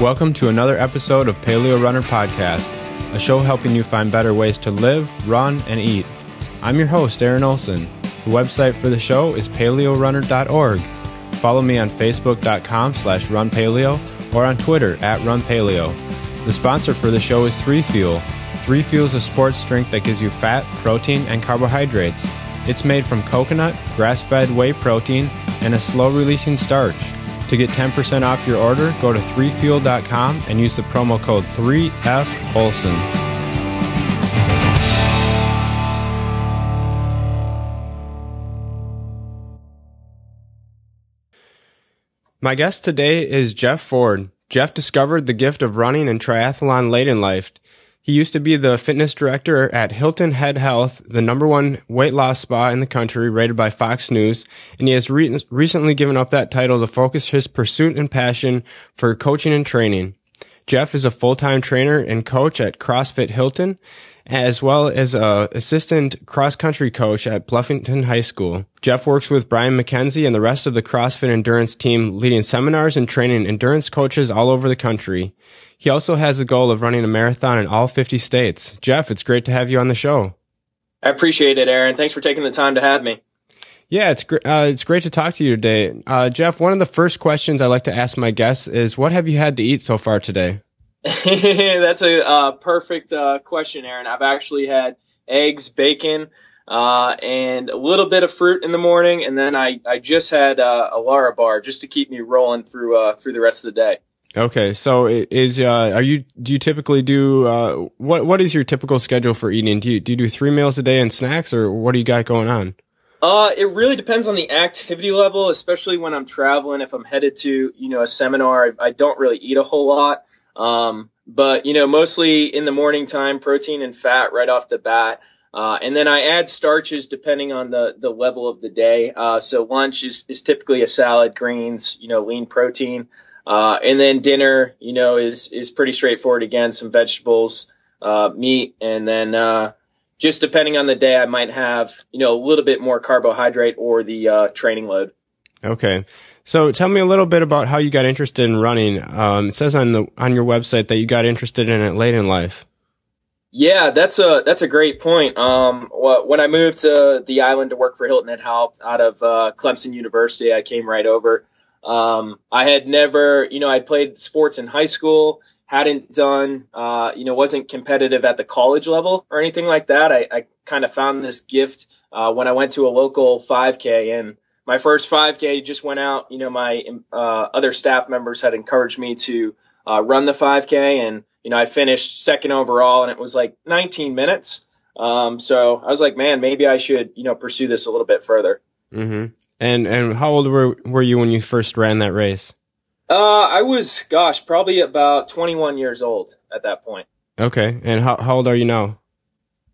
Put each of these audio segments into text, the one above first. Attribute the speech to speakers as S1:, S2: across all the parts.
S1: Welcome to another episode of Paleo Runner Podcast, a show helping you find better ways to live, run, and eat. I'm your host, Aaron Olson. The website for the show is paleorunner.org. Follow me on facebook.com slash runpaleo or on Twitter at runpaleo. The sponsor for the show is 3Fuel. 3Fuel is a sports drink that gives you fat, protein, and carbohydrates. It's made from coconut, grass-fed whey protein, and a slow-releasing starch. To get 10% off your order, go to 3fuel.com and use the promo code 3FOLSON. My guest today is Jeff Ford. Jeff discovered the gift of running and triathlon late in life. He used to be the fitness director at Hilton Head Health, the number one weight loss spa in the country, rated by Fox News, and he has re- recently given up that title to focus his pursuit and passion for coaching and training. Jeff is a full-time trainer and coach at CrossFit Hilton, as well as a assistant cross-country coach at Bluffton High School. Jeff works with Brian McKenzie and the rest of the CrossFit Endurance team, leading seminars and training endurance coaches all over the country. He also has the goal of running a marathon in all 50 states. Jeff, it's great to have you on the show.
S2: I appreciate it, Aaron. Thanks for taking the time to have me.
S1: Yeah, it's great. Uh, it's great to talk to you today, uh, Jeff. One of the first questions I like to ask my guests is, "What have you had to eat so far today?"
S2: That's a uh, perfect uh, question, Aaron. I've actually had eggs, bacon, uh, and a little bit of fruit in the morning, and then I, I just had uh, a Larabar just to keep me rolling through through the rest of the day.
S1: Okay, so is uh, are you do you typically do uh, what what is your typical schedule for eating? Do you do you do three meals a day and snacks, or what do you got going on?
S2: Uh, it really depends on the activity level, especially when I'm traveling. If I'm headed to you know a seminar, I, I don't really eat a whole lot. Um, but you know mostly in the morning time, protein and fat right off the bat. Uh, and then I add starches depending on the, the level of the day. Uh, so lunch is, is typically a salad, greens, you know, lean protein. Uh, and then dinner, you know, is, is pretty straightforward. Again, some vegetables, uh, meat, and then, uh, just depending on the day, I might have, you know, a little bit more carbohydrate or the, uh, training load.
S1: Okay. So tell me a little bit about how you got interested in running. Um, it says on the, on your website that you got interested in it late in life.
S2: Yeah, that's a that's a great point. Um, when I moved to the island to work for Hilton Head Health out of uh, Clemson University, I came right over. Um, I had never, you know, I played sports in high school, hadn't done, uh, you know, wasn't competitive at the college level or anything like that. I, I kind of found this gift uh, when I went to a local 5K and my first 5K just went out. You know, my uh, other staff members had encouraged me to uh, run the 5K and, you know, I finished second overall and it was like 19 minutes. Um, so I was like, man, maybe I should, you know, pursue this a little bit further.
S1: Mm-hmm. And and how old were were you when you first ran that race?
S2: Uh, I was, gosh, probably about 21 years old at that point.
S1: Okay. And how how old are you now?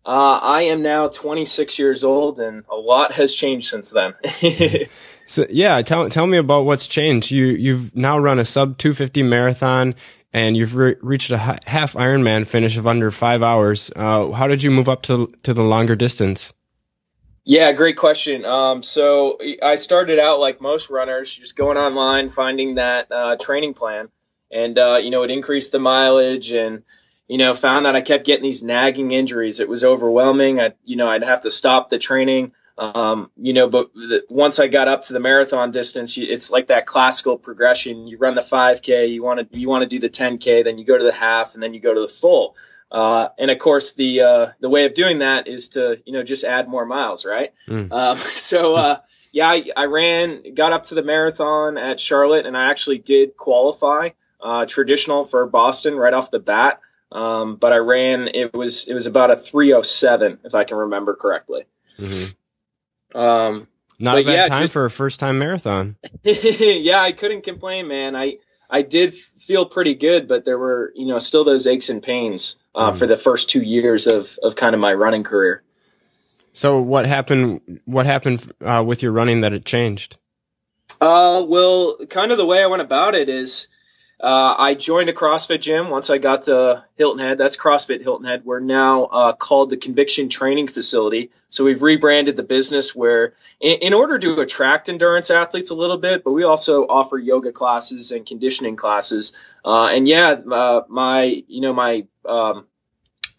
S2: Uh, I am now 26 years old, and a lot has changed since then.
S1: so yeah, tell tell me about what's changed. You you've now run a sub 250 marathon, and you've re- reached a half Ironman finish of under five hours. Uh, how did you move up to to the longer distance?
S2: Yeah, great question. Um, so I started out like most runners, just going online, finding that uh, training plan, and uh, you know it increased the mileage, and you know found that I kept getting these nagging injuries. It was overwhelming. I, you know, I'd have to stop the training. Um, you know, but once I got up to the marathon distance, it's like that classical progression. You run the 5K, you want to you want to do the 10K, then you go to the half, and then you go to the full. Uh, and of course, the uh, the way of doing that is to you know just add more miles, right? Mm. Um, so uh, yeah, I, I, ran, got up to the marathon at Charlotte, and I actually did qualify uh, traditional for Boston right off the bat. Um, but I ran it was it was about a 307 if I can remember correctly.
S1: Mm-hmm. Um, Not a bad yeah, time just, for a first time marathon.
S2: yeah, I couldn't complain, man. I I did feel pretty good, but there were, you know, still those aches and pains uh, mm. for the first two years of, of kind of my running career.
S1: So what happened? What happened uh, with your running that it changed?
S2: Uh, well, kind of the way I went about it is, uh, I joined a CrossFit gym once I got to Hilton Head. That's CrossFit Hilton Head. We're now uh, called the Conviction Training Facility. So we've rebranded the business where, in, in, order to attract endurance athletes a little bit, but we also offer yoga classes and conditioning classes. Uh, and yeah, uh, my you know my um,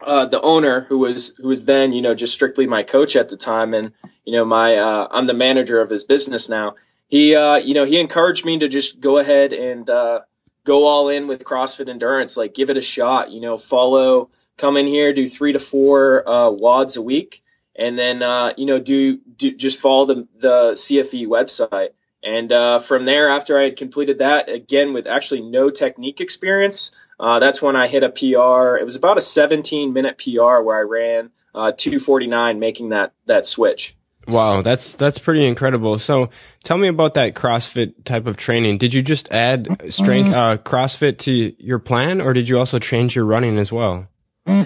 S2: uh, the owner who was who was then you know just strictly my coach at the time, and you know my uh, I'm the manager of his business now. He you know he encouraged me to just go ahead and go all in with CrossFit Endurance. Like, give it a shot. You know, follow, come in here, do three to four uh, WODs a week, and then uh, you know, do, do just follow the the CFE website. And uh, from there, after I had completed that, again with actually no technique experience, uh, that's when I hit a PR. It was about a 17 minute PR where I ran uh, 249, making that that switch.
S1: Wow, that's that's pretty incredible. So, tell me about that CrossFit type of training. Did you just add strength uh, CrossFit to your plan, or did you also change your running as well?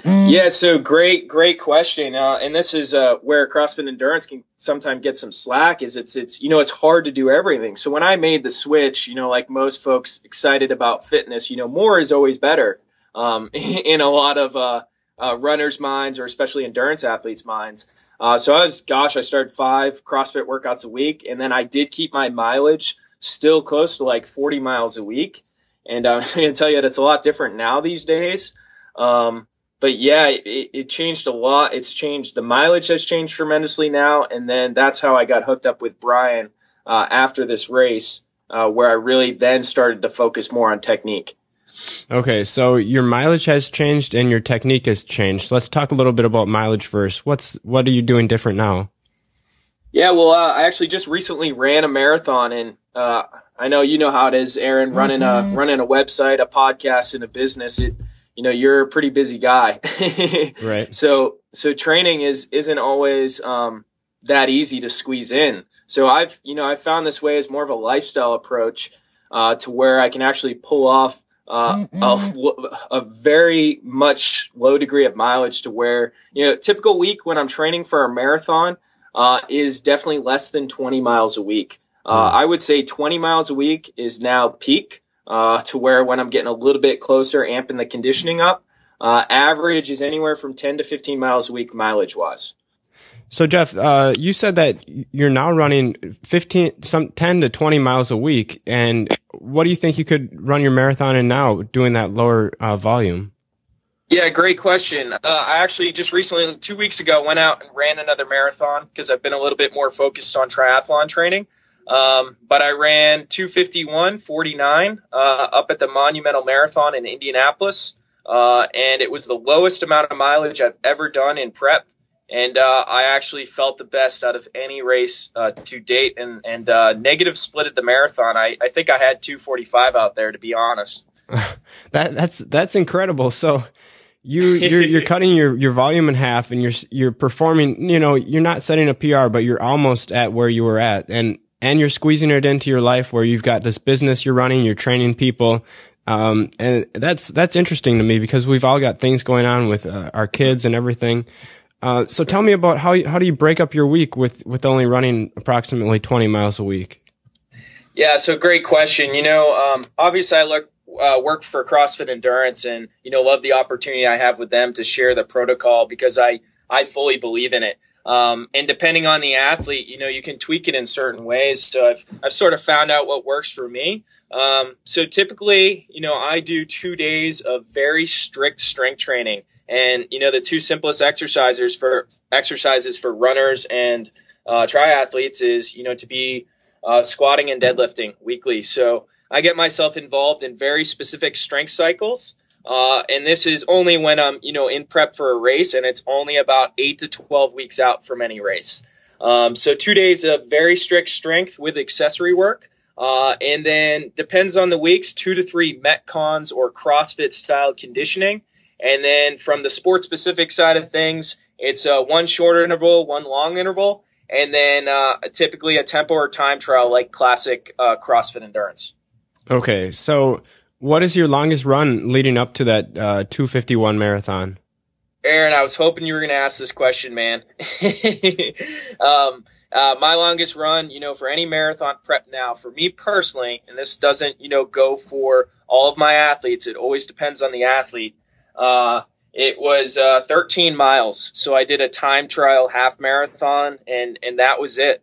S2: Yeah, so great, great question. Uh, and this is uh, where CrossFit Endurance can sometimes get some slack. Is it's it's you know it's hard to do everything. So when I made the switch, you know, like most folks excited about fitness, you know, more is always better. Um, in a lot of uh, uh, runners' minds, or especially endurance athletes' minds. Uh, so I was, gosh, I started five CrossFit workouts a week, and then I did keep my mileage still close to like 40 miles a week. And I'm going to tell you that it's a lot different now these days. Um, but yeah, it, it, changed a lot. It's changed. The mileage has changed tremendously now. And then that's how I got hooked up with Brian uh, after this race, uh, where I really then started to focus more on technique.
S1: Okay, so your mileage has changed and your technique has changed. let's talk a little bit about mileage first. What's what are you doing different now?
S2: Yeah, well, uh, I actually just recently ran a marathon, and uh, I know you know how it is, Aaron, running a mm-hmm. running a website, a podcast, and a business. It, you know, you're a pretty busy guy,
S1: right?
S2: So, so training is isn't always um, that easy to squeeze in. So I've, you know, I found this way as more of a lifestyle approach uh, to where I can actually pull off uh, a, a, very much low degree of mileage to where, you know, typical week when I'm training for a marathon uh, is definitely less than 20 miles a week. Uh, hmm. I would say 20 miles a week is now peak uh, to where when I'm getting a little bit closer, amping the conditioning up, uh, average is anywhere from 10 to 15 miles a week mileage wise.
S1: So Jeff, uh, you said that you're now running 15, some 10 to 20 miles a week. And what do you think you could run your marathon in now doing that lower uh, volume?
S2: Yeah, great question. Uh, I actually just recently, two weeks ago, went out and ran another marathon because I've been a little bit more focused on triathlon training. Um, but I ran 251.49 uh, up at the Monumental Marathon in Indianapolis. Uh, and it was the lowest amount of mileage I've ever done in prep and uh, I actually felt the best out of any race uh, to date. And and uh, negative split at the marathon. I, I think I had 245 out there to be honest.
S1: that that's that's incredible. So you you're you're cutting your your volume in half, and you're you're performing. You know, you're not setting a PR, but you're almost at where you were at, and and you're squeezing it into your life where you've got this business you're running, you're training people. Um, and that's, that's interesting to me because we've all got things going on with uh, our kids and everything. Uh, so tell me about how how do you break up your week with with only running approximately 20 miles a week?
S2: Yeah, so great question. You know, um, obviously I look uh, work for CrossFit Endurance, and you know, love the opportunity I have with them to share the protocol because I I fully believe in it. Um, and depending on the athlete, you know, you can tweak it in certain ways. So I've I've sort of found out what works for me. Um, so typically, you know, I do two days of very strict strength training. And you know, the two simplest exercises for exercises for runners and uh, triathletes is you know to be uh, squatting and deadlifting weekly. So I get myself involved in very specific strength cycles. Uh, and this is only when I'm, you know, in prep for a race, and it's only about eight to twelve weeks out from any race. Um, so two days of very strict strength with accessory work, uh, and then depends on the weeks, two to three metcons or CrossFit style conditioning, and then from the sport specific side of things, it's uh, one short interval, one long interval, and then uh, typically a tempo or time trial like classic uh, CrossFit endurance.
S1: Okay, so what is your longest run leading up to that uh, 251 marathon?
S2: Aaron, I was hoping you were going to ask this question, man. um, uh, my longest run, you know, for any marathon prep now, for me personally, and this doesn't, you know, go for all of my athletes. It always depends on the athlete. Uh, it was uh, 13 miles, so I did a time trial half marathon, and and that was it.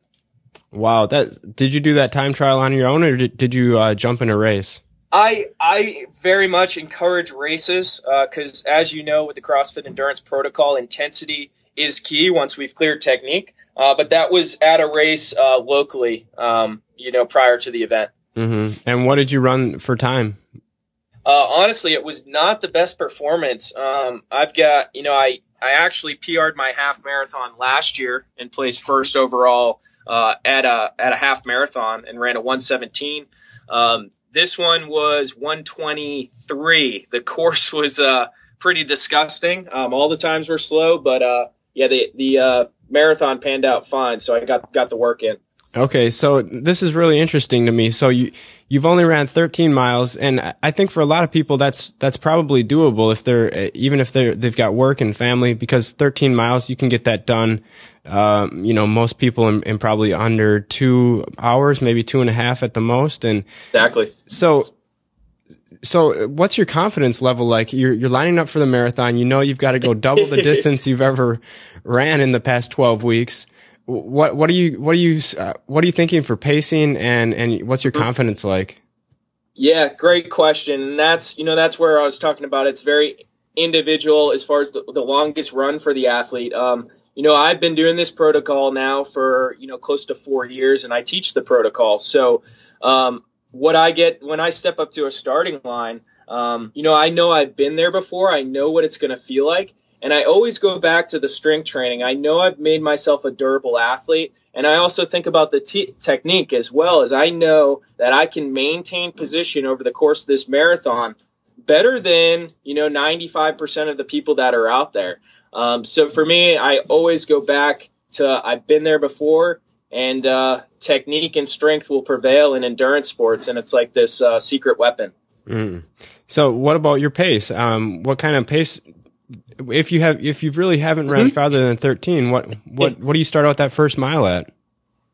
S1: Wow, that did you do that time trial on your own, or did, did you uh, jump in a race?
S2: I I very much encourage races because, uh, as you know, with the CrossFit Endurance Protocol, intensity is key once we've cleared technique. Uh, but that was at a race uh, locally, um, you know, prior to the event.
S1: Mm-hmm. And what did you run for time?
S2: Uh, honestly, it was not the best performance. Um, I've got, you know, I, I actually PR'd my half marathon last year and placed first overall uh, at a at a half marathon and ran a 117. Um, this one was 123. The course was uh, pretty disgusting. Um, all the times were slow, but uh, yeah, the the uh, marathon panned out fine, so I got got the work in.
S1: Okay, so this is really interesting to me. So you you've only ran 13 miles, and I think for a lot of people that's that's probably doable if they're even if they're they've got work and family because 13 miles you can get that done. Um, you know, most people in, in, probably under two hours, maybe two and a half at the most, and
S2: exactly.
S1: So so what's your confidence level like? You're you're lining up for the marathon. You know you've got to go double the distance you've ever ran in the past 12 weeks. What what are you what are you uh, what are you thinking for pacing and and what's your confidence like?
S2: Yeah, great question. And that's you know that's where I was talking about. It's very individual as far as the, the longest run for the athlete. Um, you know, I've been doing this protocol now for you know close to four years, and I teach the protocol. So um, what I get when I step up to a starting line, um, you know, I know I've been there before. I know what it's going to feel like. And I always go back to the strength training. I know I've made myself a durable athlete. And I also think about the technique as well as I know that I can maintain position over the course of this marathon better than, you know, 95% of the people that are out there. Um, so for me, I always go back to I've been there before and uh, technique and strength will prevail in endurance sports, and it's like this uh, secret weapon.
S1: Mm. So, what about your pace? Um, what kind of pace? If you have, if you really haven't run mm-hmm. farther than thirteen, what what what do you start out that first mile at?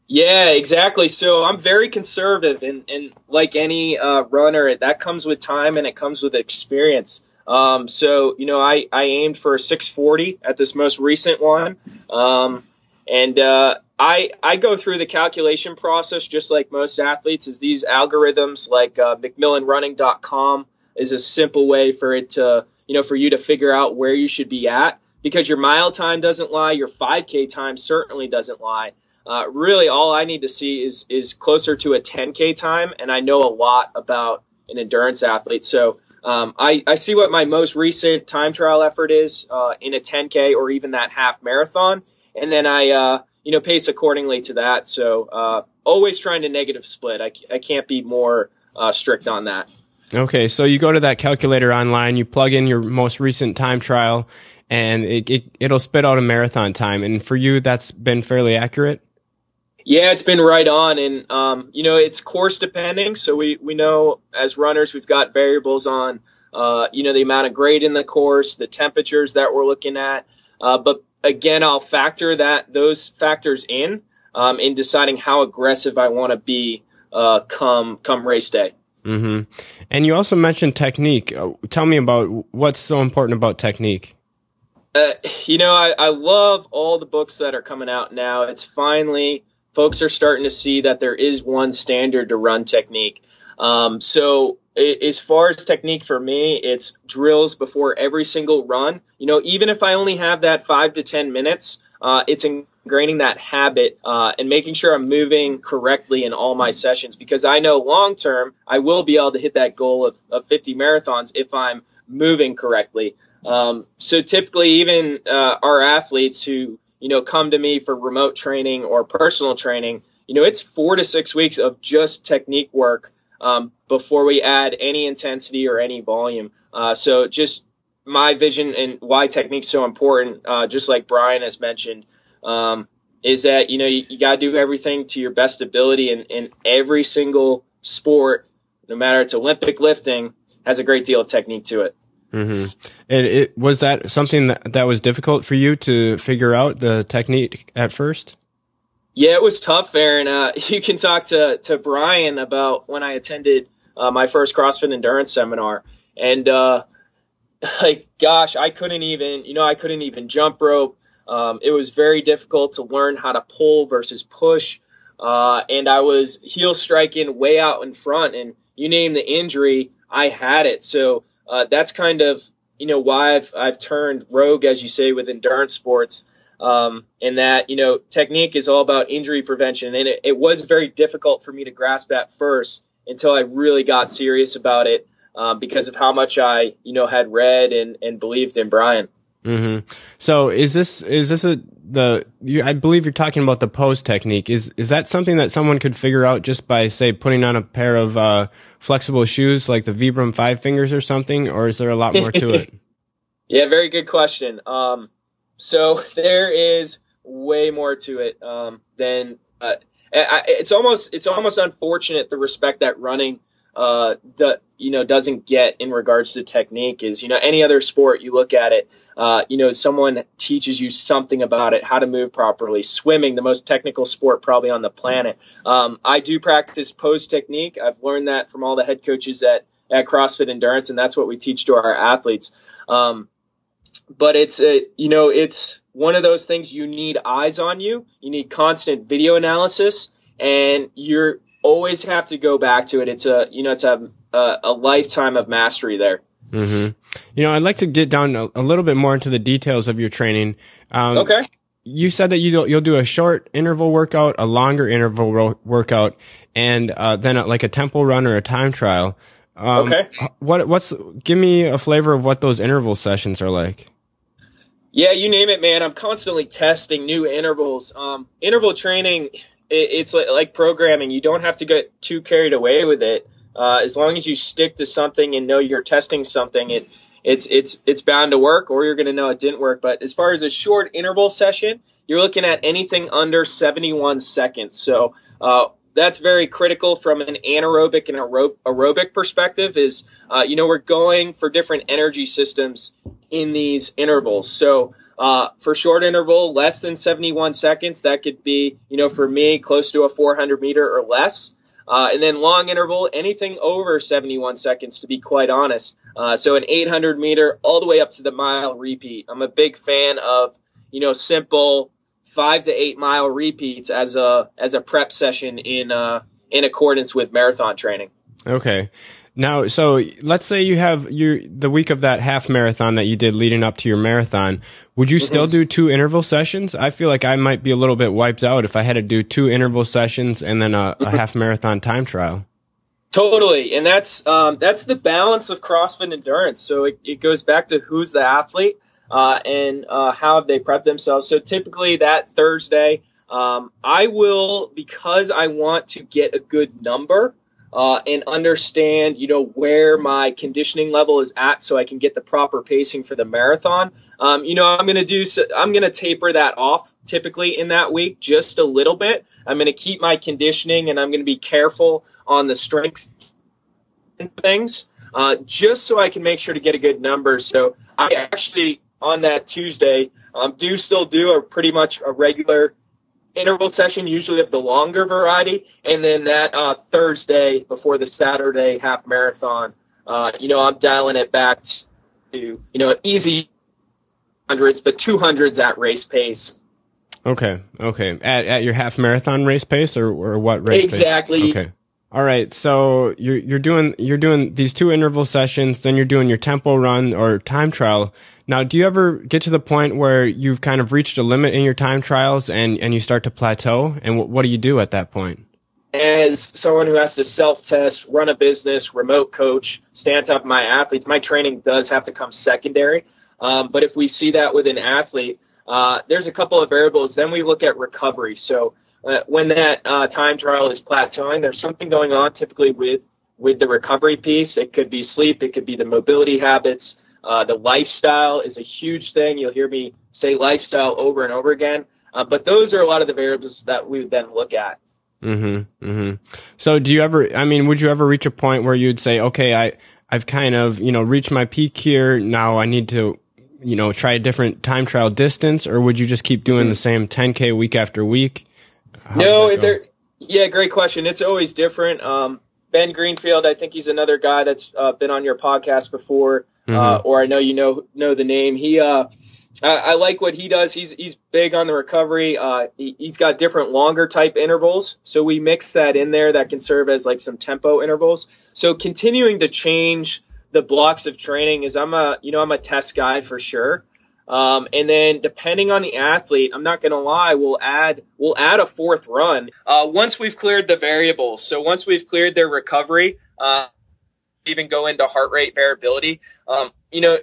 S2: Yeah, exactly. So I'm very conservative, and, and like any uh, runner, that comes with time and it comes with experience. Um, so you know, I I aimed for 640 at this most recent one, um, and uh, I I go through the calculation process just like most athletes. Is these algorithms like uh, McMillanRunning.com is a simple way for it to you know for you to figure out where you should be at because your mile time doesn't lie, your 5K time certainly doesn't lie. Uh, really, all I need to see is is closer to a 10K time, and I know a lot about an endurance athlete. So um, I, I see what my most recent time trial effort is uh, in a 10K or even that half marathon, and then I uh, you know, pace accordingly to that. So uh, always trying to negative split. I, I can't be more uh, strict on that.
S1: Okay, so you go to that calculator online, you plug in your most recent time trial, and it, it it'll spit out a marathon time. And for you, that's been fairly accurate.
S2: Yeah, it's been right on, and um, you know, it's course depending. So we we know as runners, we've got variables on, uh, you know, the amount of grade in the course, the temperatures that we're looking at. Uh, but again, I'll factor that those factors in um, in deciding how aggressive I want to be uh, come come race day.
S1: Mm-hmm. And you also mentioned technique. Uh, tell me about what's so important about technique.
S2: Uh, you know, I, I love all the books that are coming out now. It's finally folks are starting to see that there is one standard to run technique. Um, so as far as technique for me, it's drills before every single run. You know, even if I only have that five to 10 minutes, uh, it's ingraining that habit uh, and making sure I'm moving correctly in all my sessions because I know long term I will be able to hit that goal of, of 50 marathons if I'm moving correctly. Um, so typically, even uh, our athletes who you know come to me for remote training or personal training, you know, it's four to six weeks of just technique work um, before we add any intensity or any volume. Uh, so just my vision and why technique's so important, uh, just like Brian has mentioned, um, is that you know you, you got to do everything to your best ability, and in every single sport, no matter it's Olympic lifting, has a great deal of technique to it.
S1: Mm-hmm. And it was that something that, that was difficult for you to figure out the technique at first.
S2: Yeah, it was tough, Aaron. Uh, you can talk to, to Brian about when I attended uh, my first CrossFit endurance seminar. And, uh, like, gosh, I couldn't even, you know, I couldn't even jump rope. Um, it was very difficult to learn how to pull versus push. Uh, and I was heel striking way out in front. And you name the injury, I had it. So uh, that's kind of, you know, why I've, I've turned rogue, as you say, with endurance sports. Um, and that, you know, technique is all about injury prevention. And it, it was very difficult for me to grasp at first until I really got serious about it um, because of how much I, you know, had read and, and believed in Brian.
S1: Mm-hmm. So is this is this a the you, I believe you're talking about the pose technique. Is is that something that someone could figure out just by say putting on a pair of uh, flexible shoes like the Vibram Five Fingers or something, or is there a lot more to it?
S2: yeah, very good question. Um, so there is way more to it um, than uh, I, it's almost it's almost unfortunate the respect that running uh, do, you know doesn't get in regards to technique is you know any other sport you look at it uh, you know someone teaches you something about it how to move properly swimming the most technical sport probably on the planet. Um, I do practice pose technique. I've learned that from all the head coaches at at CrossFit Endurance and that's what we teach to our athletes. Um, but it's a, you know it's one of those things you need eyes on you you need constant video analysis and you're always have to go back to it. It's a you know it's a a, a lifetime of mastery there.
S1: Mm-hmm. You know, I'd like to get down a, a, little bit more into the details of your training.
S2: Um, okay.
S1: You said that you you'll do a short interval workout, a longer interval ro- workout, and uh, then a, like a tempo run or a time trial.
S2: Um, okay.
S1: What what's give me a flavor of what those interval sessions are like?
S2: Yeah, you name it, man. I'm constantly testing new intervals. Um, interval training it, it's like, like, programming. You don't have to get too carried away with it. Uh, as long as you stick to something and know you're testing something, it it's it's it's bound to work, or you're going to know it didn't work. But as far as a short interval session, you're looking at anything under 71 seconds. So uh, that's very critical from an anaerobic and aerobic perspective. Is uh, you know we're going for different energy systems in these intervals. So uh, for short interval, less than 71 seconds, that could be, you know, for me, close to a 400 meter or less. Uh, and then long interval, anything over 71 seconds, to be quite honest. Uh, so an 800 meter all the way up to the mile repeat. I'm a big fan of, you know, simple five to eight mile repeats as a as a prep session in uh, in accordance with marathon training.
S1: Okay. Now, so let's say you have you the week of that half marathon that you did leading up to your marathon. Would you still do two interval sessions? I feel like I might be a little bit wiped out if I had to do two interval sessions and then a, a half marathon time trial.
S2: Totally, and that's um, that's the balance of CrossFit endurance. So it, it goes back to who's the athlete uh, and uh, how have they prep themselves. So typically that Thursday, um, I will because I want to get a good number uh, and understand, you know, where my conditioning level is at, so I can get the proper pacing for the marathon. Um, you know, I'm going to do, I'm to taper that off typically in that week just a little bit. I'm going to keep my conditioning, and I'm going to be careful on the strength and things, uh, just so I can make sure to get a good number. So I actually on that Tuesday um, do still do a pretty much a regular interval session, usually of the longer variety, and then that uh, Thursday before the Saturday half marathon, uh, you know, I'm dialing it back to you know easy hundreds, but two hundreds at race pace.
S1: Okay, okay, at at your half marathon race pace, or or what race?
S2: Exactly.
S1: Pace? Okay. All right, so you're you're doing you're doing these two interval sessions, then you're doing your tempo run or time trial. Now, do you ever get to the point where you've kind of reached a limit in your time trials and, and you start to plateau? And w- what do you do at that point?
S2: As someone who has to self test, run a business, remote coach, stand up my athletes, my training does have to come secondary. Um, but if we see that with an athlete, uh, there's a couple of variables. Then we look at recovery. So uh, when that uh, time trial is plateauing, there's something going on typically with with the recovery piece. It could be sleep, it could be the mobility habits, uh, the lifestyle is a huge thing. You'll hear me say lifestyle over and over again. Uh, but those are a lot of the variables that we would then look at.
S1: Mm-hmm. Mm-hmm. So do you ever, I mean, would you ever reach a point where you'd say, okay, I, I've kind of, you know, reached my peak here. Now I need to, you know, try a different time trial distance, or would you just keep doing the same 10K week after week?
S2: How no, there. Yeah, great question. It's always different. Um, ben Greenfield, I think he's another guy that's uh, been on your podcast before, uh, mm-hmm. uh, or I know you know know the name. He, uh, I, I, like what he does. He's he's big on the recovery. Uh, he, has got different longer type intervals, so we mix that in there. That can serve as like some tempo intervals. So continuing to change the blocks of training is I'm a you know I'm a test guy for sure. Um, and then depending on the athlete, I'm not going to lie, we'll add, we'll add a fourth run. Uh, once we've cleared the variables. So once we've cleared their recovery, uh, even go into heart rate variability. Um, you know,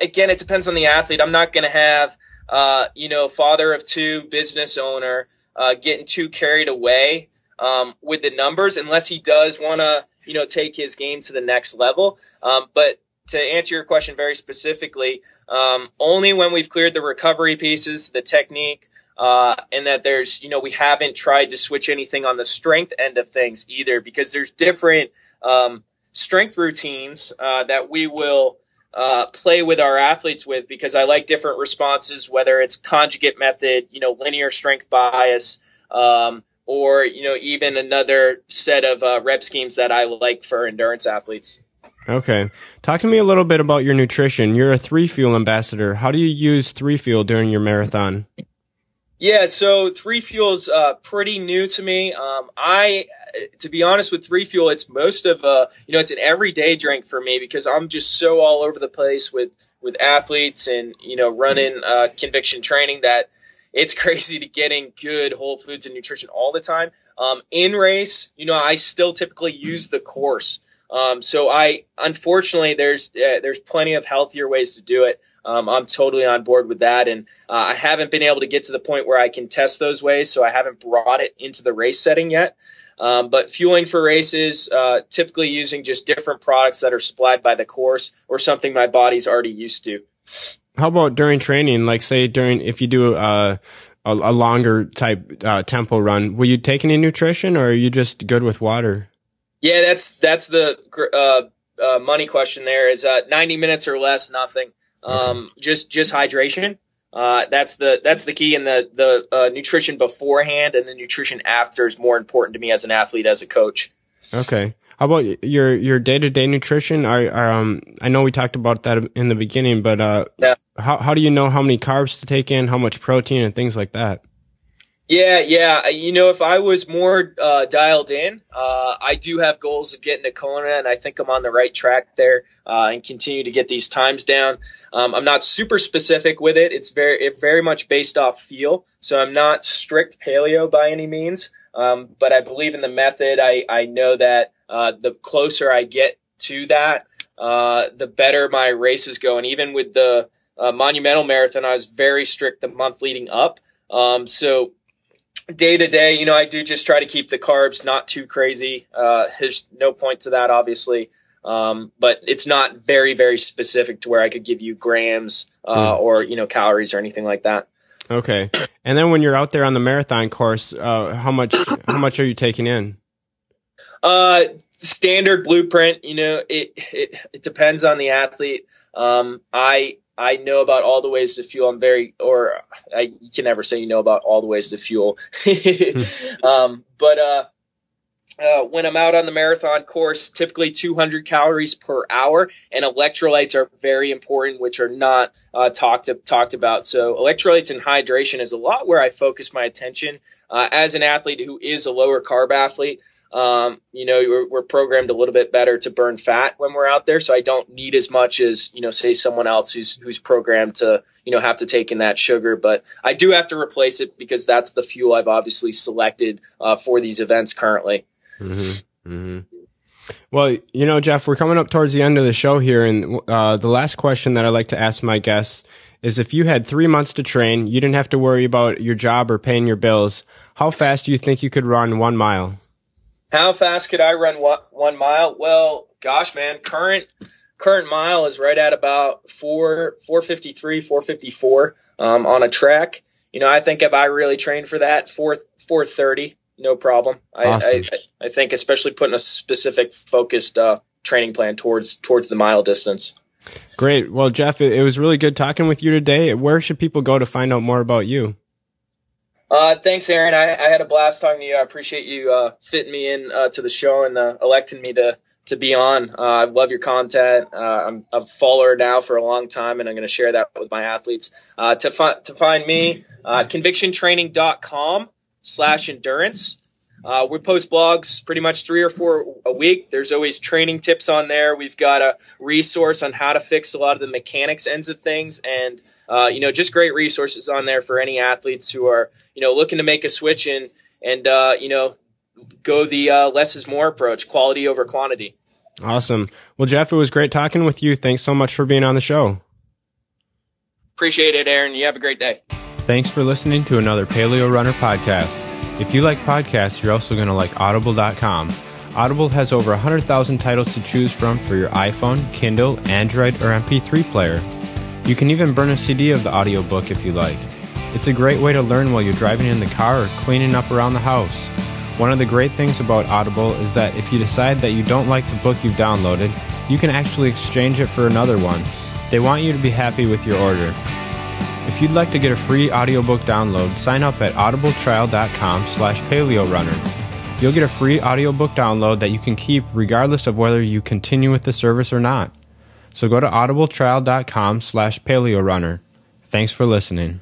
S2: again, it depends on the athlete. I'm not going to have, uh, you know, father of two business owner, uh, getting too carried away, um, with the numbers unless he does want to, you know, take his game to the next level. Um, but to answer your question very specifically, um, only when we've cleared the recovery pieces, the technique, uh, and that there's, you know, we haven't tried to switch anything on the strength end of things either, because there's different um, strength routines uh, that we will uh, play with our athletes with, because I like different responses, whether it's conjugate method, you know, linear strength bias. Um, or you know even another set of uh, rep schemes that I like for endurance athletes.
S1: Okay. Talk to me a little bit about your nutrition. You're a three fuel ambassador. How do you use three fuel during your marathon?
S2: Yeah, so three fuel's uh, pretty new to me. Um, I, to be honest with three fuel, it's most of you know, it's an everyday drink for me because I'm just so all over the place with with athletes and you know running uh, conviction training that it's crazy to getting good whole foods and nutrition all the time. Um, in race, you know, I still typically use the course. Um, so I, unfortunately, there's uh, there's plenty of healthier ways to do it. Um, I'm totally on board with that, and uh, I haven't been able to get to the point where I can test those ways, so I haven't brought it into the race setting yet. Um, but fueling for races, uh, typically using just different products that are supplied by the course or something my body's already used to.
S1: How about during training? Like, say during if you do uh, a, a longer type uh, tempo run, will you take any nutrition, or are you just good with water?
S2: Yeah, that's that's the uh, uh, money question. There is uh, 90 minutes or less, nothing. Um, mm-hmm. Just just hydration. Uh, that's the that's the key, and the the uh, nutrition beforehand and the nutrition after is more important to me as an athlete, as a coach.
S1: Okay. How about your your day to day nutrition? I um I know we talked about that in the beginning, but uh, yeah. how how do you know how many carbs to take in, how much protein, and things like that?
S2: Yeah, yeah. You know, if I was more uh, dialed in, uh, I do have goals of getting to Kona, and I think I'm on the right track there, uh, and continue to get these times down. Um, I'm not super specific with it. It's very, it very much based off feel. So I'm not strict paleo by any means. Um, but I believe in the method. I, I know that uh, the closer I get to that, uh, the better my races go. And even with the uh, monumental marathon, I was very strict the month leading up. Um, so day to day, you know, I do just try to keep the carbs not too crazy. Uh, there's no point to that, obviously. Um, but it's not very, very specific to where I could give you grams, uh, mm. or, you know, calories or anything like that.
S1: Okay. And then when you're out there on the marathon course, uh, how much, how much are you taking in?
S2: Uh, standard blueprint, you know, it, it, it depends on the athlete. Um, I, I know about all the ways to fuel. I'm very, or I you can never say you know about all the ways to fuel. um, but uh, uh, when I'm out on the marathon course, typically 200 calories per hour, and electrolytes are very important, which are not uh, talked talked about. So electrolytes and hydration is a lot where I focus my attention. Uh, as an athlete who is a lower carb athlete, um, you know, we're, we're, programmed a little bit better to burn fat when we're out there. So I don't need as much as, you know, say someone else who's, who's programmed to, you know, have to take in that sugar, but I do have to replace it because that's the fuel I've obviously selected, uh, for these events currently.
S1: Mm-hmm. Mm-hmm. Well, you know, Jeff, we're coming up towards the end of the show here. And, uh, the last question that I like to ask my guests is if you had three months to train, you didn't have to worry about your job or paying your bills. How fast do you think you could run one mile?
S2: How fast could I run one mile? Well, gosh, man, current current mile is right at about four four fifty three, four fifty four um, on a track. You know, I think if I really trained for that, four four thirty, no problem. Awesome. I, I, I think especially putting a specific focused uh, training plan towards towards the mile distance.
S1: Great. Well, Jeff, it was really good talking with you today. Where should people go to find out more about you?
S2: Uh, thanks, Aaron. I, I, had a blast talking to you. I appreciate you uh, fitting me in uh, to the show and uh, electing me to to be on. Uh, I love your content. Uh, I'm a follower now for a long time, and I'm going to share that with my athletes. to, fi- to find me, convictiontraining.com slash endurance. Uh, we post blogs pretty much three or four a week. There's always training tips on there. We've got a resource on how to fix a lot of the mechanics ends of things, and uh, you know, just great resources on there for any athletes who are you know looking to make a switch and and uh, you know go the uh, less is more approach, quality over quantity.
S1: Awesome. Well, Jeff, it was great talking with you. Thanks so much for being on the show.
S2: Appreciate it, Aaron. You have a great day.
S1: Thanks for listening to another Paleo Runner podcast. If you like podcasts, you're also going to like Audible.com. Audible has over 100,000 titles to choose from for your iPhone, Kindle, Android, or MP3 player. You can even burn a CD of the audiobook if you like. It's a great way to learn while you're driving in the car or cleaning up around the house. One of the great things about Audible is that if you decide that you don't like the book you've downloaded, you can actually exchange it for another one. They want you to be happy with your order. If you'd like to get a free audiobook download, sign up at audibletrial.com slash paleorunner. You'll get a free audiobook download that you can keep regardless of whether you continue with the service or not. So go to audibletrial.com slash paleorunner. Thanks for listening.